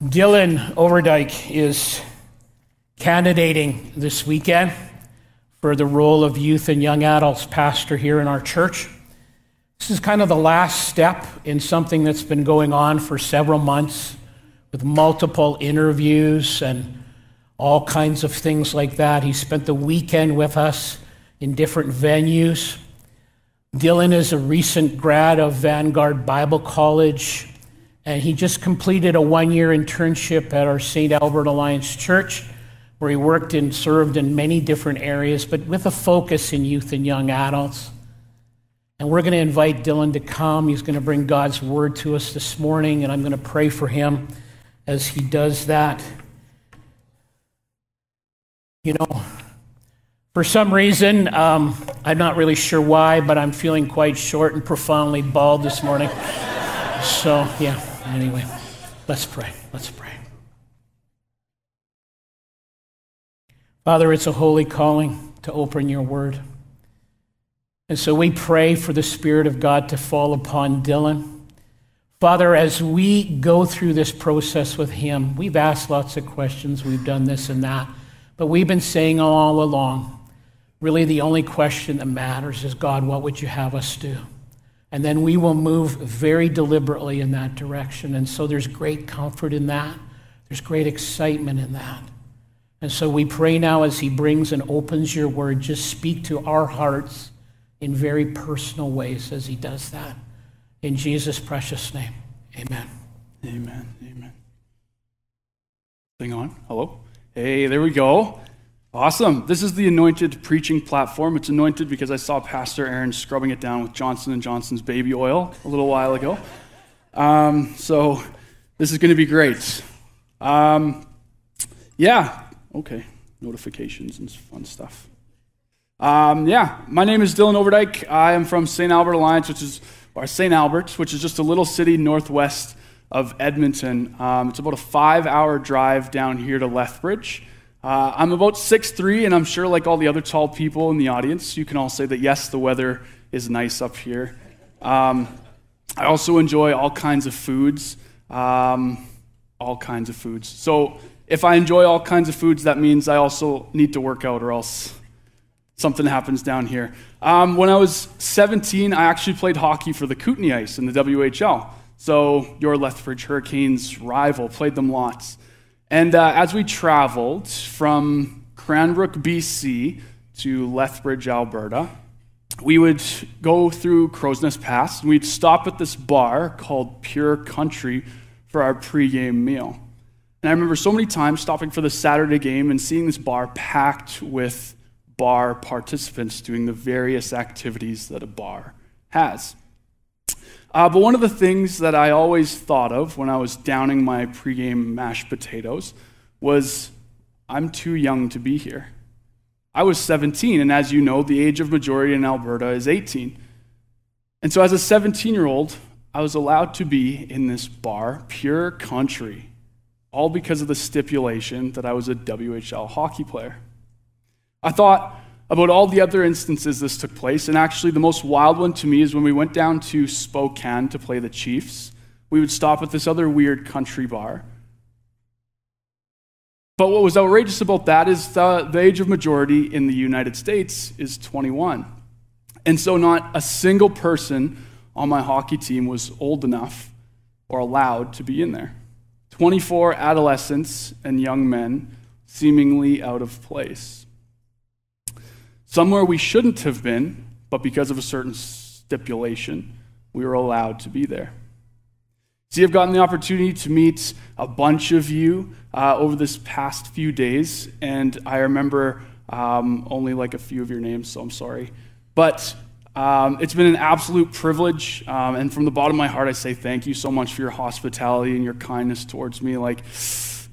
Dylan Overdyke is candidating this weekend for the role of youth and young adults pastor here in our church. This is kind of the last step in something that's been going on for several months with multiple interviews and all kinds of things like that. He spent the weekend with us in different venues. Dylan is a recent grad of Vanguard Bible College and he just completed a one year internship at our St. Albert Alliance Church, where he worked and served in many different areas, but with a focus in youth and young adults. And we're going to invite Dylan to come. He's going to bring God's word to us this morning, and I'm going to pray for him as he does that. You know, for some reason, um, I'm not really sure why, but I'm feeling quite short and profoundly bald this morning. So, yeah. Anyway, let's pray. Let's pray. Father, it's a holy calling to open your word. And so we pray for the Spirit of God to fall upon Dylan. Father, as we go through this process with him, we've asked lots of questions, we've done this and that, but we've been saying all along really the only question that matters is God, what would you have us do? And then we will move very deliberately in that direction. And so there's great comfort in that. There's great excitement in that. And so we pray now as He brings and opens your word, just speak to our hearts in very personal ways as He does that. In Jesus' precious name, amen. Amen. Amen. Thing on. Hello. Hey, there we go. Awesome. This is the anointed preaching platform. It's anointed because I saw Pastor Aaron scrubbing it down with Johnson & Johnson's baby oil a little while ago. Um, so this is going to be great. Um, yeah. Okay. Notifications and fun stuff. Um, yeah. My name is Dylan Overdyke. I am from St. Albert Alliance, which is, or St. Albert, which is just a little city northwest of Edmonton. Um, it's about a five-hour drive down here to Lethbridge. Uh, I'm about 6'3, and I'm sure, like all the other tall people in the audience, you can all say that yes, the weather is nice up here. Um, I also enjoy all kinds of foods. Um, all kinds of foods. So, if I enjoy all kinds of foods, that means I also need to work out, or else something happens down here. Um, when I was 17, I actually played hockey for the Kootenay Ice in the WHL. So, your Lethbridge Hurricanes rival, played them lots. And uh, as we traveled from Cranbrook, BC to Lethbridge, Alberta, we would go through Crowsnest Pass and we'd stop at this bar called Pure Country for our pregame meal. And I remember so many times stopping for the Saturday game and seeing this bar packed with bar participants doing the various activities that a bar has. Uh, but one of the things that I always thought of when I was downing my pregame mashed potatoes was I'm too young to be here. I was 17, and as you know, the age of majority in Alberta is 18. And so, as a 17 year old, I was allowed to be in this bar, pure country, all because of the stipulation that I was a WHL hockey player. I thought, about all the other instances this took place. And actually, the most wild one to me is when we went down to Spokane to play the Chiefs. We would stop at this other weird country bar. But what was outrageous about that is the, the age of majority in the United States is 21. And so, not a single person on my hockey team was old enough or allowed to be in there. 24 adolescents and young men seemingly out of place somewhere we shouldn't have been, but because of a certain stipulation, we were allowed to be there. See, I've gotten the opportunity to meet a bunch of you uh, over this past few days, and I remember um, only like a few of your names, so I'm sorry. But um, it's been an absolute privilege, um, and from the bottom of my heart, I say thank you so much for your hospitality and your kindness towards me. Like,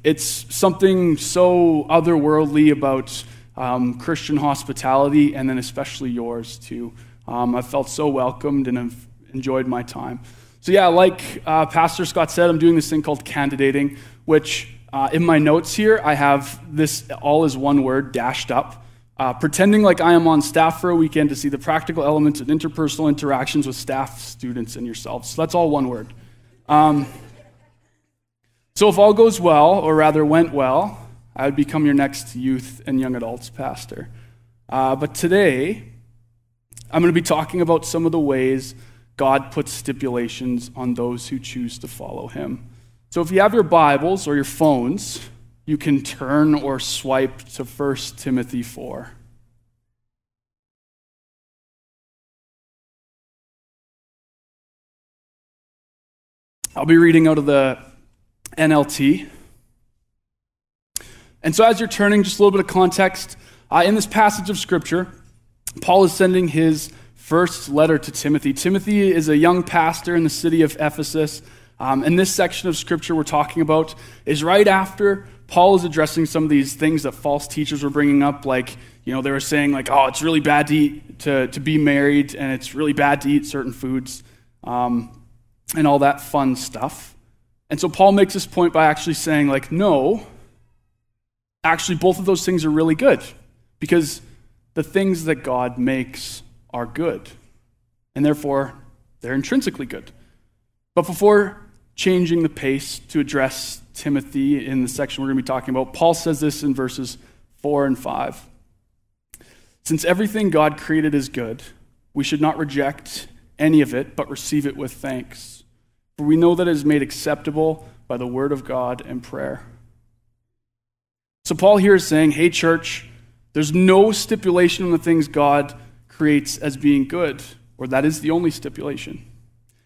it's something so otherworldly about um, Christian hospitality, and then especially yours too. Um, I've felt so welcomed and have enjoyed my time. So, yeah, like uh, Pastor Scott said, I'm doing this thing called candidating, which uh, in my notes here, I have this all is one word dashed up. Uh, pretending like I am on staff for a weekend to see the practical elements and interpersonal interactions with staff, students, and yourselves. So that's all one word. Um, So, if all goes well, or rather went well, I would become your next youth and young adults pastor. Uh, but today, I'm going to be talking about some of the ways God puts stipulations on those who choose to follow him. So, if you have your Bibles or your phones, you can turn or swipe to 1 Timothy 4. I'll be reading out of the NLT. And so, as you're turning, just a little bit of context. Uh, in this passage of Scripture, Paul is sending his first letter to Timothy. Timothy is a young pastor in the city of Ephesus. Um, and this section of Scripture we're talking about is right after Paul is addressing some of these things that false teachers were bringing up, like, you know, they were saying, like, oh, it's really bad to, eat, to, to be married, and it's really bad to eat certain foods, um, and all that fun stuff. And so Paul makes this point by actually saying, like, no, actually, both of those things are really good because the things that God makes are good, and therefore they're intrinsically good. But before changing the pace to address Timothy in the section we're going to be talking about, Paul says this in verses 4 and 5. Since everything God created is good, we should not reject any of it, but receive it with thanks for we know that it is made acceptable by the word of God and prayer. So, Paul here is saying, hey, church, there's no stipulation on the things God creates as being good, or that is the only stipulation.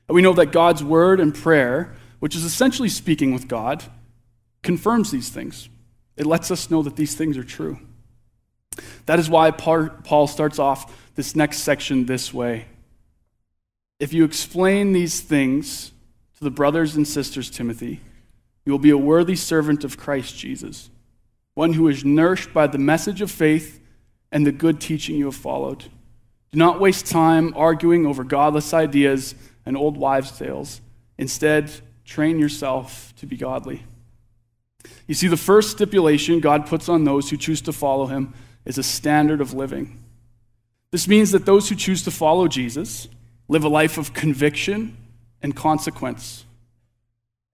And we know that God's word and prayer, which is essentially speaking with God, confirms these things. It lets us know that these things are true. That is why Paul starts off this next section this way. If you explain these things to the brothers and sisters, Timothy, you will be a worthy servant of Christ Jesus, one who is nourished by the message of faith and the good teaching you have followed. Do not waste time arguing over godless ideas and old wives' tales. Instead, train yourself to be godly. You see, the first stipulation God puts on those who choose to follow him is a standard of living. This means that those who choose to follow Jesus live a life of conviction and consequence.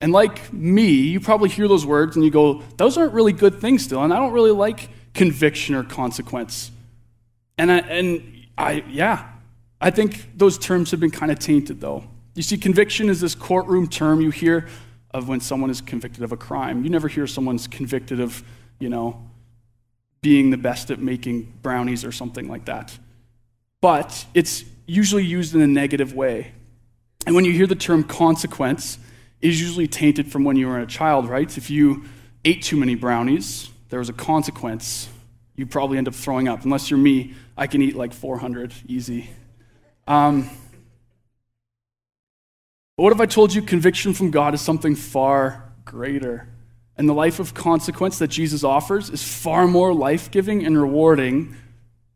And like me, you probably hear those words and you go, those aren't really good things still. And I don't really like conviction or consequence. And I, and I yeah, I think those terms have been kind of tainted though. You see, conviction is this courtroom term you hear of when someone is convicted of a crime. You never hear someone's convicted of, you know, being the best at making brownies or something like that. But it's usually used in a negative way. And when you hear the term consequence, is usually tainted from when you were a child, right? If you ate too many brownies, there was a consequence. You probably end up throwing up. Unless you're me, I can eat like 400 easy. Um, but what if I told you conviction from God is something far greater? And the life of consequence that Jesus offers is far more life giving and rewarding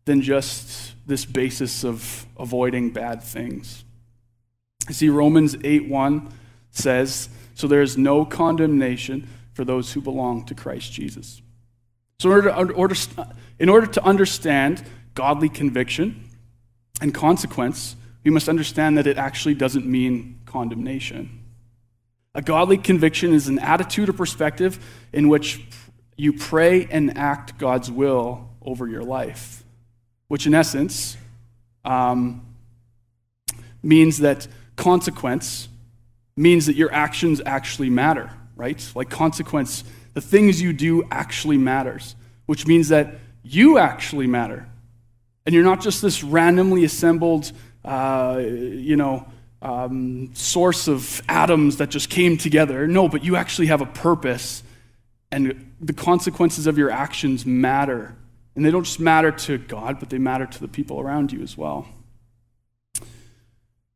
than just this basis of avoiding bad things. You see, Romans 8 1 says, So there is no condemnation for those who belong to Christ Jesus. So, in order, to, in order to understand godly conviction and consequence, we must understand that it actually doesn't mean condemnation. A godly conviction is an attitude or perspective in which you pray and act God's will over your life, which in essence um, means that consequence means that your actions actually matter, right? Like consequence, the things you do actually matters, which means that you actually matter. And you're not just this randomly assembled, uh, you know, um, source of atoms that just came together. No, but you actually have a purpose, and the consequences of your actions matter. And they don't just matter to God, but they matter to the people around you as well.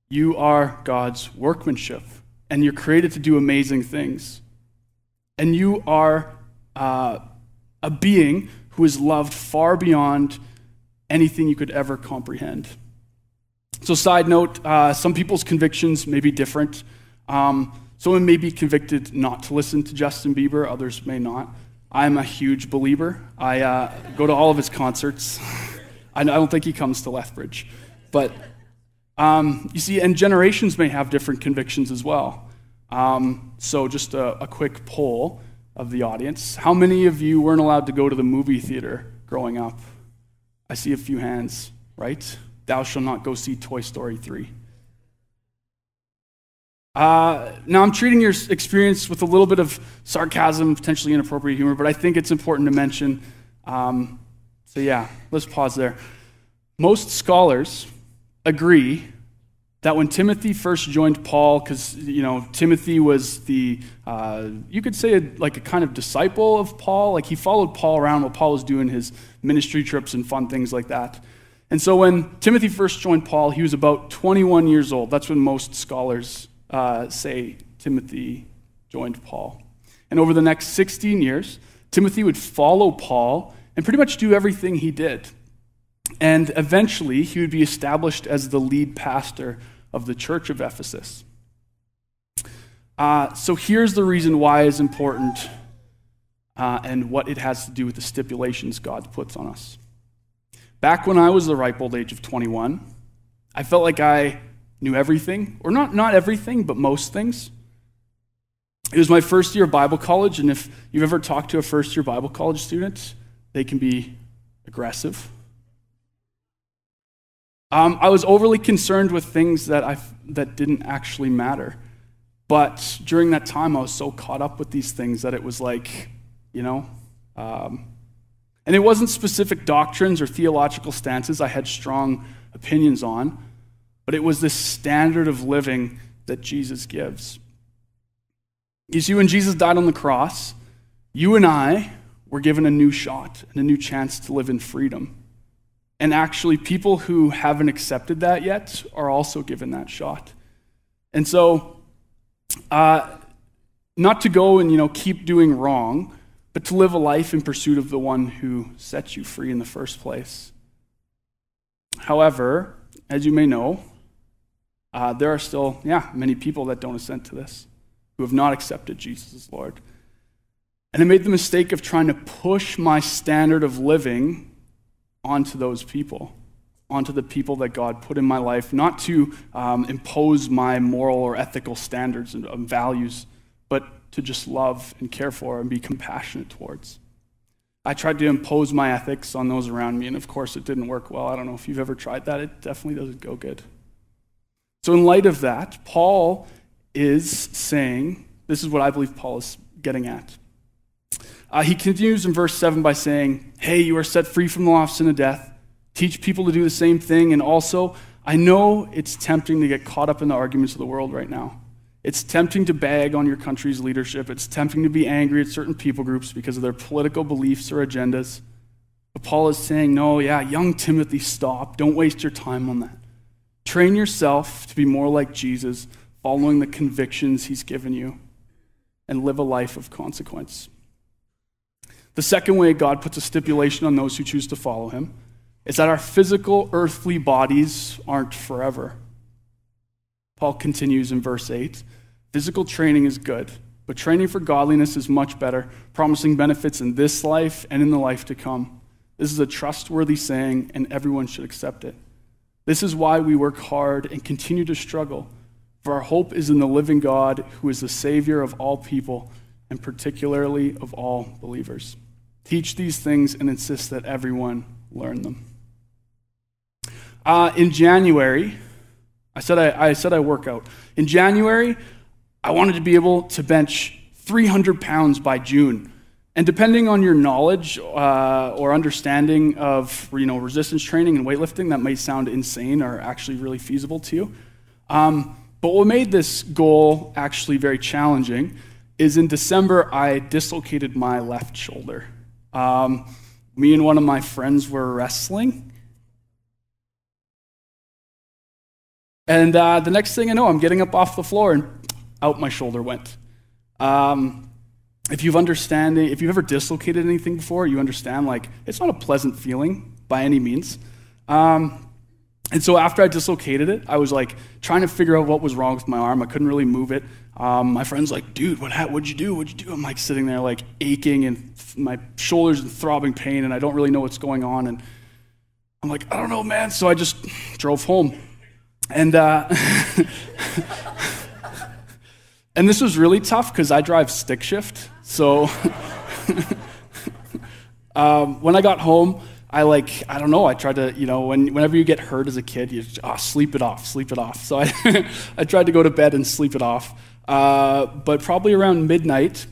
You are God's workmanship, and you're created to do amazing things. And you are uh, a being who is loved far beyond anything you could ever comprehend. So, side note uh, some people's convictions may be different. Um, someone may be convicted not to listen to Justin Bieber, others may not. I'm a huge believer. I uh, go to all of his concerts. I don't think he comes to Lethbridge. But um, you see, and generations may have different convictions as well. Um, So, just a, a quick poll of the audience. How many of you weren't allowed to go to the movie theater growing up? I see a few hands, right? Thou shalt not go see Toy Story 3. Uh, now, I'm treating your experience with a little bit of sarcasm, potentially inappropriate humor, but I think it's important to mention. Um, so, yeah, let's pause there. Most scholars agree that when Timothy first joined Paul, because you know Timothy was the uh, you could say a, like a kind of disciple of Paul, like he followed Paul around while Paul was doing his ministry trips and fun things like that. And so when Timothy first joined Paul, he was about 21 years old. That's when most scholars uh, say Timothy joined Paul. And over the next 16 years, Timothy would follow Paul and pretty much do everything he did. And eventually, he would be established as the lead pastor of the church of Ephesus. Uh, so here's the reason why it's important uh, and what it has to do with the stipulations God puts on us. Back when I was the ripe old age of 21, I felt like I knew everything, or not, not everything, but most things. It was my first year of Bible college, and if you've ever talked to a first year Bible college student, they can be aggressive. Um, I was overly concerned with things that, I, that didn't actually matter. But during that time, I was so caught up with these things that it was like, you know, um, and it wasn't specific doctrines or theological stances I had strong opinions on but it was this standard of living that Jesus gives. You see, when Jesus died on the cross, you and I were given a new shot and a new chance to live in freedom. And actually, people who haven't accepted that yet are also given that shot. And so, uh, not to go and you know keep doing wrong, but to live a life in pursuit of the one who sets you free in the first place. However, as you may know, uh, there are still, yeah, many people that don't assent to this, who have not accepted Jesus as Lord. And I made the mistake of trying to push my standard of living onto those people, onto the people that God put in my life, not to um, impose my moral or ethical standards and um, values, but to just love and care for and be compassionate towards. I tried to impose my ethics on those around me, and of course, it didn't work well. I don't know if you've ever tried that, it definitely doesn't go good. So, in light of that, Paul is saying this is what I believe Paul is getting at. Uh, he continues in verse 7 by saying, Hey, you are set free from the law of sin and death. Teach people to do the same thing. And also, I know it's tempting to get caught up in the arguments of the world right now. It's tempting to bag on your country's leadership. It's tempting to be angry at certain people groups because of their political beliefs or agendas. But Paul is saying, No, yeah, young Timothy, stop. Don't waste your time on that. Train yourself to be more like Jesus, following the convictions he's given you, and live a life of consequence. The second way God puts a stipulation on those who choose to follow him is that our physical, earthly bodies aren't forever. Paul continues in verse 8 Physical training is good, but training for godliness is much better, promising benefits in this life and in the life to come. This is a trustworthy saying, and everyone should accept it. This is why we work hard and continue to struggle, for our hope is in the living God who is the Savior of all people, and particularly of all believers. Teach these things and insist that everyone learn them. Uh, in January, I said I, I said I work out. In January, I wanted to be able to bench 300 pounds by June. And depending on your knowledge uh, or understanding of you know, resistance training and weightlifting, that may sound insane or actually really feasible to you. Um, but what made this goal actually very challenging is in December, I dislocated my left shoulder. Um, me and one of my friends were wrestling. And uh, the next thing I know, I'm getting up off the floor and out my shoulder went. Um, if you've understanding, if you've ever dislocated anything before, you understand like it's not a pleasant feeling by any means. Um, and so after I dislocated it, I was like trying to figure out what was wrong with my arm. I couldn't really move it. Um, my friend's like, "Dude, what? What'd you do? What'd you do?" I'm like sitting there like aching and my shoulders in throbbing pain, and I don't really know what's going on. And I'm like, "I don't know, man." So I just drove home, and. Uh, And this was really tough because I drive stick shift. So um, when I got home, I like, I don't know, I tried to, you know, when, whenever you get hurt as a kid, you just, oh, sleep it off, sleep it off. So I, I tried to go to bed and sleep it off. Uh, but probably around midnight,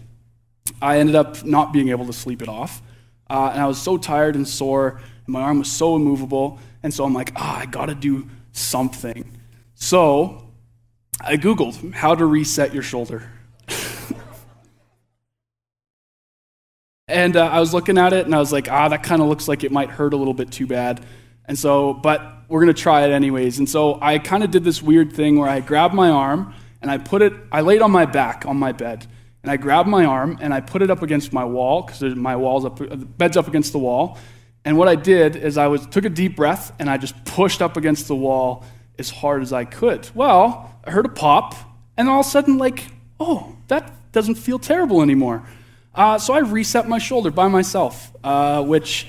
I ended up not being able to sleep it off. Uh, and I was so tired and sore, and my arm was so immovable. And so I'm like, ah, I gotta do something. So I Googled how to reset your shoulder. and uh, I was looking at it and I was like, ah, that kind of looks like it might hurt a little bit too bad. And so, but we're to try it anyways. And so I kind of did this weird thing where I grabbed my arm and I put it, I laid on my back on my bed. And I grabbed my arm and I put it up against my wall because my wall's up, the bed's up against the wall. And what I did is I was, took a deep breath and I just pushed up against the wall as hard as I could. Well, I heard a pop, and all of a sudden, like, oh, that doesn't feel terrible anymore. Uh, so I reset my shoulder by myself, uh, which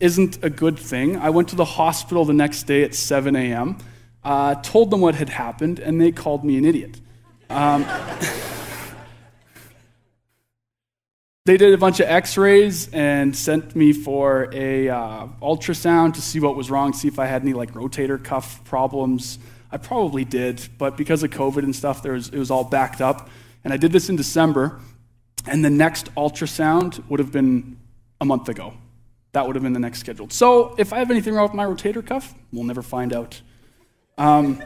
isn't a good thing. I went to the hospital the next day at 7 a.m., uh, told them what had happened, and they called me an idiot. Um, they did a bunch of x-rays and sent me for a uh, ultrasound to see what was wrong see if i had any like rotator cuff problems. I probably did but because of covid and stuff there was, it was all backed up. And i did this in december and the next ultrasound would have been a month ago. That would have been the next scheduled. So if i have anything wrong with my rotator cuff we'll never find out. Um,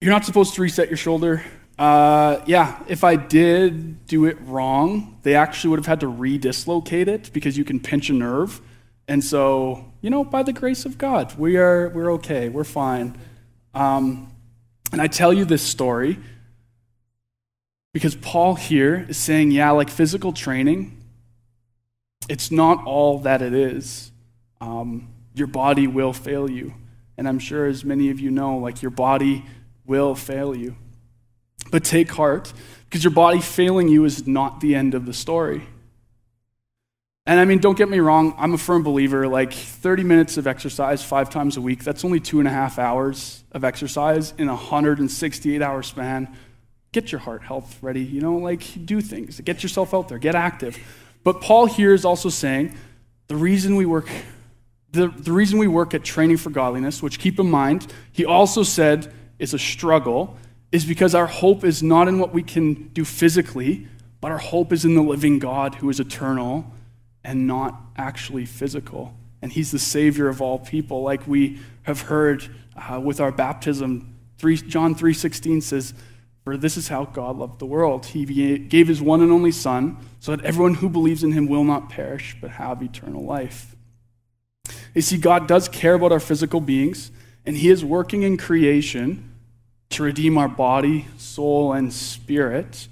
you're not supposed to reset your shoulder uh, yeah, if I did do it wrong, they actually would have had to redislocate it because you can pinch a nerve. And so, you know, by the grace of God, we are we're okay, we're fine. Um, and I tell you this story because Paul here is saying, yeah, like physical training, it's not all that it is. Um, your body will fail you. And I'm sure, as many of you know, like your body will fail you. But take heart, because your body failing you is not the end of the story. And I mean, don't get me wrong, I'm a firm believer. Like 30 minutes of exercise five times a week, that's only two and a half hours of exercise in a 168 hour span. Get your heart health ready, you know, like do things, get yourself out there, get active. But Paul here is also saying the reason we work. The, the reason we work at training for godliness, which keep in mind, he also said is a struggle, is because our hope is not in what we can do physically, but our hope is in the living God who is eternal and not actually physical. And he's the Savior of all people, like we have heard uh, with our baptism. 3, John 3.16 says, For this is how God loved the world. He gave his one and only Son, so that everyone who believes in him will not perish, but have eternal life. You see, God does care about our physical beings, and he is working in creation to redeem our body, soul, and spirit.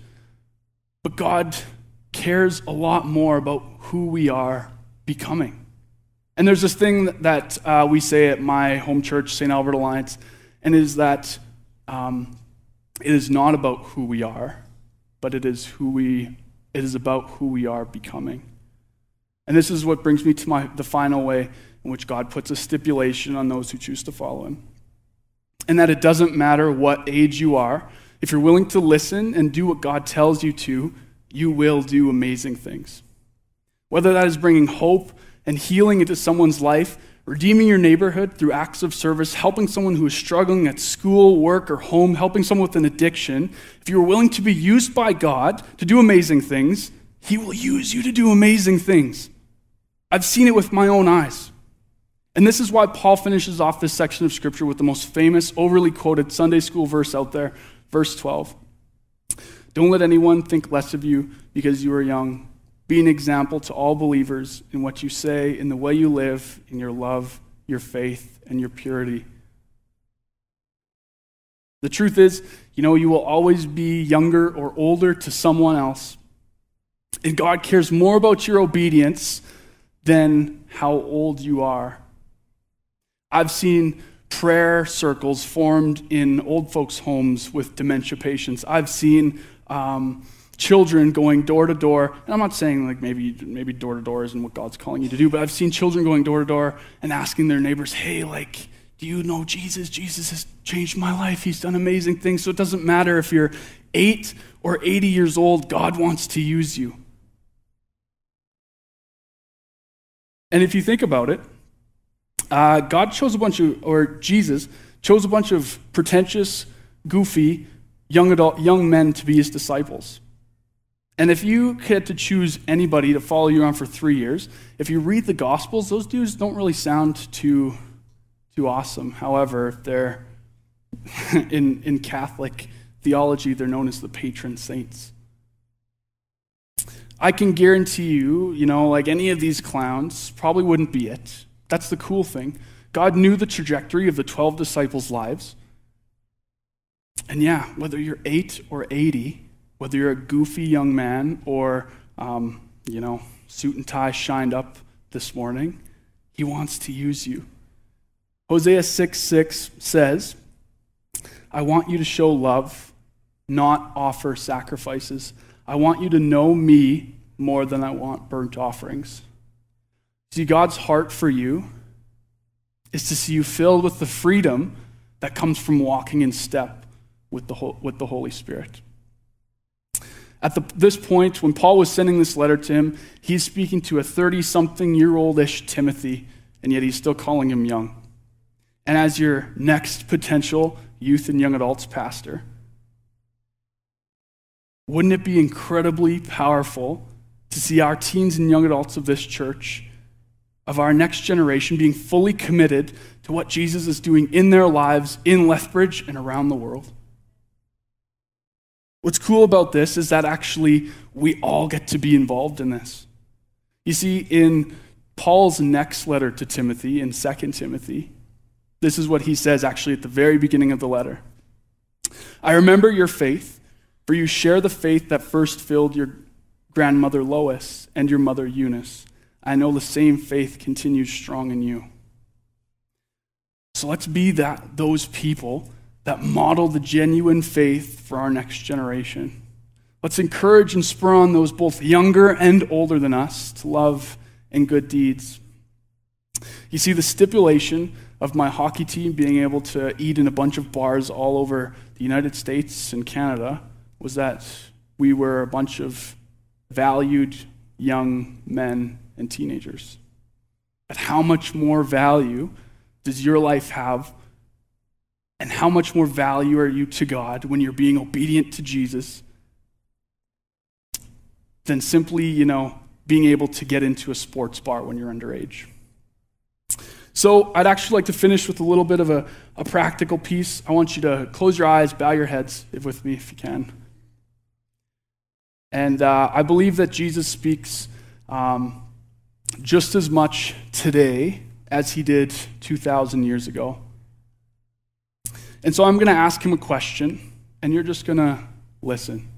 But God cares a lot more about who we are becoming. And there's this thing that uh, we say at my home church, St. Albert Alliance, and is that um, it is not about who we are, but it is who we it is about who we are becoming. And this is what brings me to my, the final way in which God puts a stipulation on those who choose to follow him and that it doesn't matter what age you are. If you're willing to listen and do what God tells you to, you will do amazing things. Whether that is bringing hope and healing into someone's life, redeeming your neighborhood through acts of service, helping someone who is struggling at school, work, or home, helping someone with an addiction, if you are willing to be used by God to do amazing things, He will use you to do amazing things. I've seen it with my own eyes. And this is why Paul finishes off this section of Scripture with the most famous, overly quoted Sunday school verse out there, verse 12. Don't let anyone think less of you because you are young. Be an example to all believers in what you say, in the way you live, in your love, your faith, and your purity. The truth is, you know, you will always be younger or older to someone else. And God cares more about your obedience than how old you are. I've seen prayer circles formed in old folks' homes with dementia patients. I've seen um, children going door to door, and I'm not saying like maybe maybe door to door isn't what God's calling you to do, but I've seen children going door to door and asking their neighbors, "Hey, like, Do you know Jesus? Jesus has changed my life. He's done amazing things. So it doesn't matter if you're eight or 80 years old, God wants to use you. And if you think about it, uh, God chose a bunch of, or Jesus chose a bunch of pretentious, goofy, young adult, young men to be his disciples. And if you had to choose anybody to follow you around for three years, if you read the Gospels, those dudes don't really sound too, too awesome. However, they're in, in Catholic theology, they're known as the patron saints. I can guarantee you, you know, like any of these clowns probably wouldn't be it. That's the cool thing. God knew the trajectory of the 12 disciples' lives. And yeah, whether you're 8 or 80, whether you're a goofy young man or, um, you know, suit and tie shined up this morning, he wants to use you. Hosea 6 6 says, I want you to show love, not offer sacrifices. I want you to know me more than I want burnt offerings. See, God's heart for you is to see you filled with the freedom that comes from walking in step with the, with the Holy Spirit. At the, this point, when Paul was sending this letter to him, he's speaking to a 30 something year oldish Timothy, and yet he's still calling him young. And as your next potential youth and young adults pastor, wouldn't it be incredibly powerful to see our teens and young adults of this church, of our next generation, being fully committed to what Jesus is doing in their lives in Lethbridge and around the world? What's cool about this is that actually we all get to be involved in this. You see, in Paul's next letter to Timothy, in 2 Timothy, this is what he says actually at the very beginning of the letter. I remember your faith, for you share the faith that first filled your grandmother Lois and your mother Eunice. I know the same faith continues strong in you. So let's be that those people that model the genuine faith for our next generation. Let's encourage and spur on those both younger and older than us to love and good deeds. You see, the stipulation of my hockey team being able to eat in a bunch of bars all over the United States and Canada was that we were a bunch of valued young men and teenagers. But how much more value does your life have and how much more value are you to God when you're being obedient to Jesus than simply, you know, being able to get into a sports bar when you're underage? So, I'd actually like to finish with a little bit of a, a practical piece. I want you to close your eyes, bow your heads with me if you can. And uh, I believe that Jesus speaks um, just as much today as he did 2,000 years ago. And so I'm going to ask him a question, and you're just going to listen.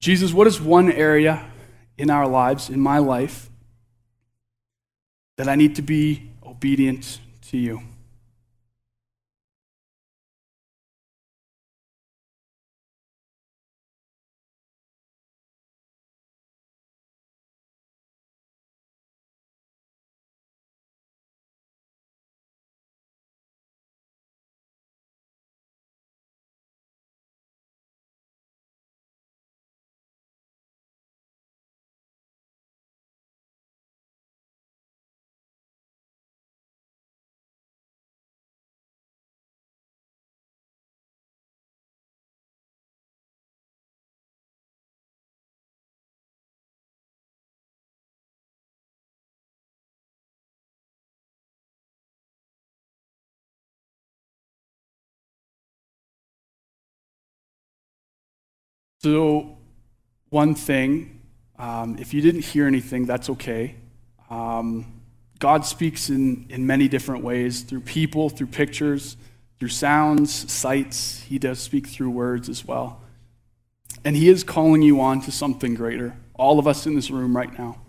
Jesus, what is one area in our lives, in my life, that I need to be obedient to you? So, one thing, um, if you didn't hear anything, that's okay. Um, God speaks in, in many different ways through people, through pictures, through sounds, sights. He does speak through words as well. And He is calling you on to something greater, all of us in this room right now.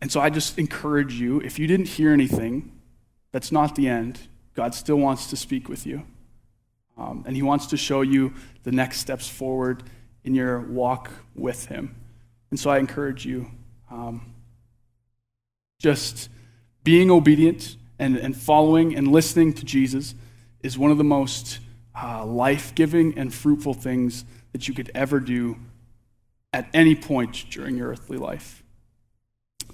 And so I just encourage you if you didn't hear anything, that's not the end. God still wants to speak with you. Um, and He wants to show you the next steps forward in your walk with Him. And so I encourage you um, just being obedient and, and following and listening to Jesus is one of the most uh, life giving and fruitful things that you could ever do at any point during your earthly life.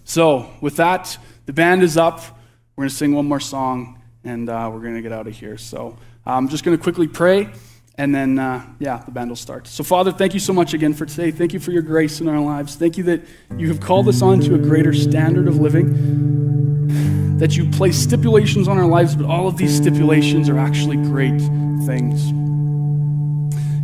So, with that, the band is up. We're going to sing one more song and uh, we're going to get out of here. So, I'm just going to quickly pray. And then, uh, yeah, the band will start. So, Father, thank you so much again for today. Thank you for your grace in our lives. Thank you that you have called us on to a greater standard of living, that you place stipulations on our lives, but all of these stipulations are actually great things.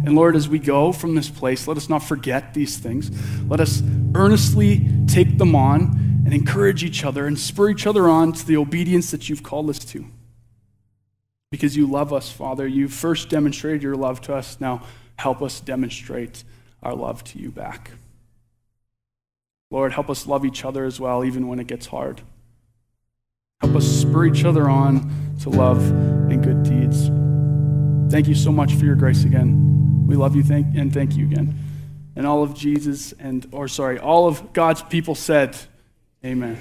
And Lord, as we go from this place, let us not forget these things. Let us earnestly take them on and encourage each other and spur each other on to the obedience that you've called us to because you love us, Father. You first demonstrated your love to us. Now help us demonstrate our love to you back. Lord, help us love each other as well, even when it gets hard. Help us spur each other on to love and good deeds. Thank you so much for your grace again. We love you thank, and thank you again. And all of Jesus and, or sorry, all of God's people said, Amen.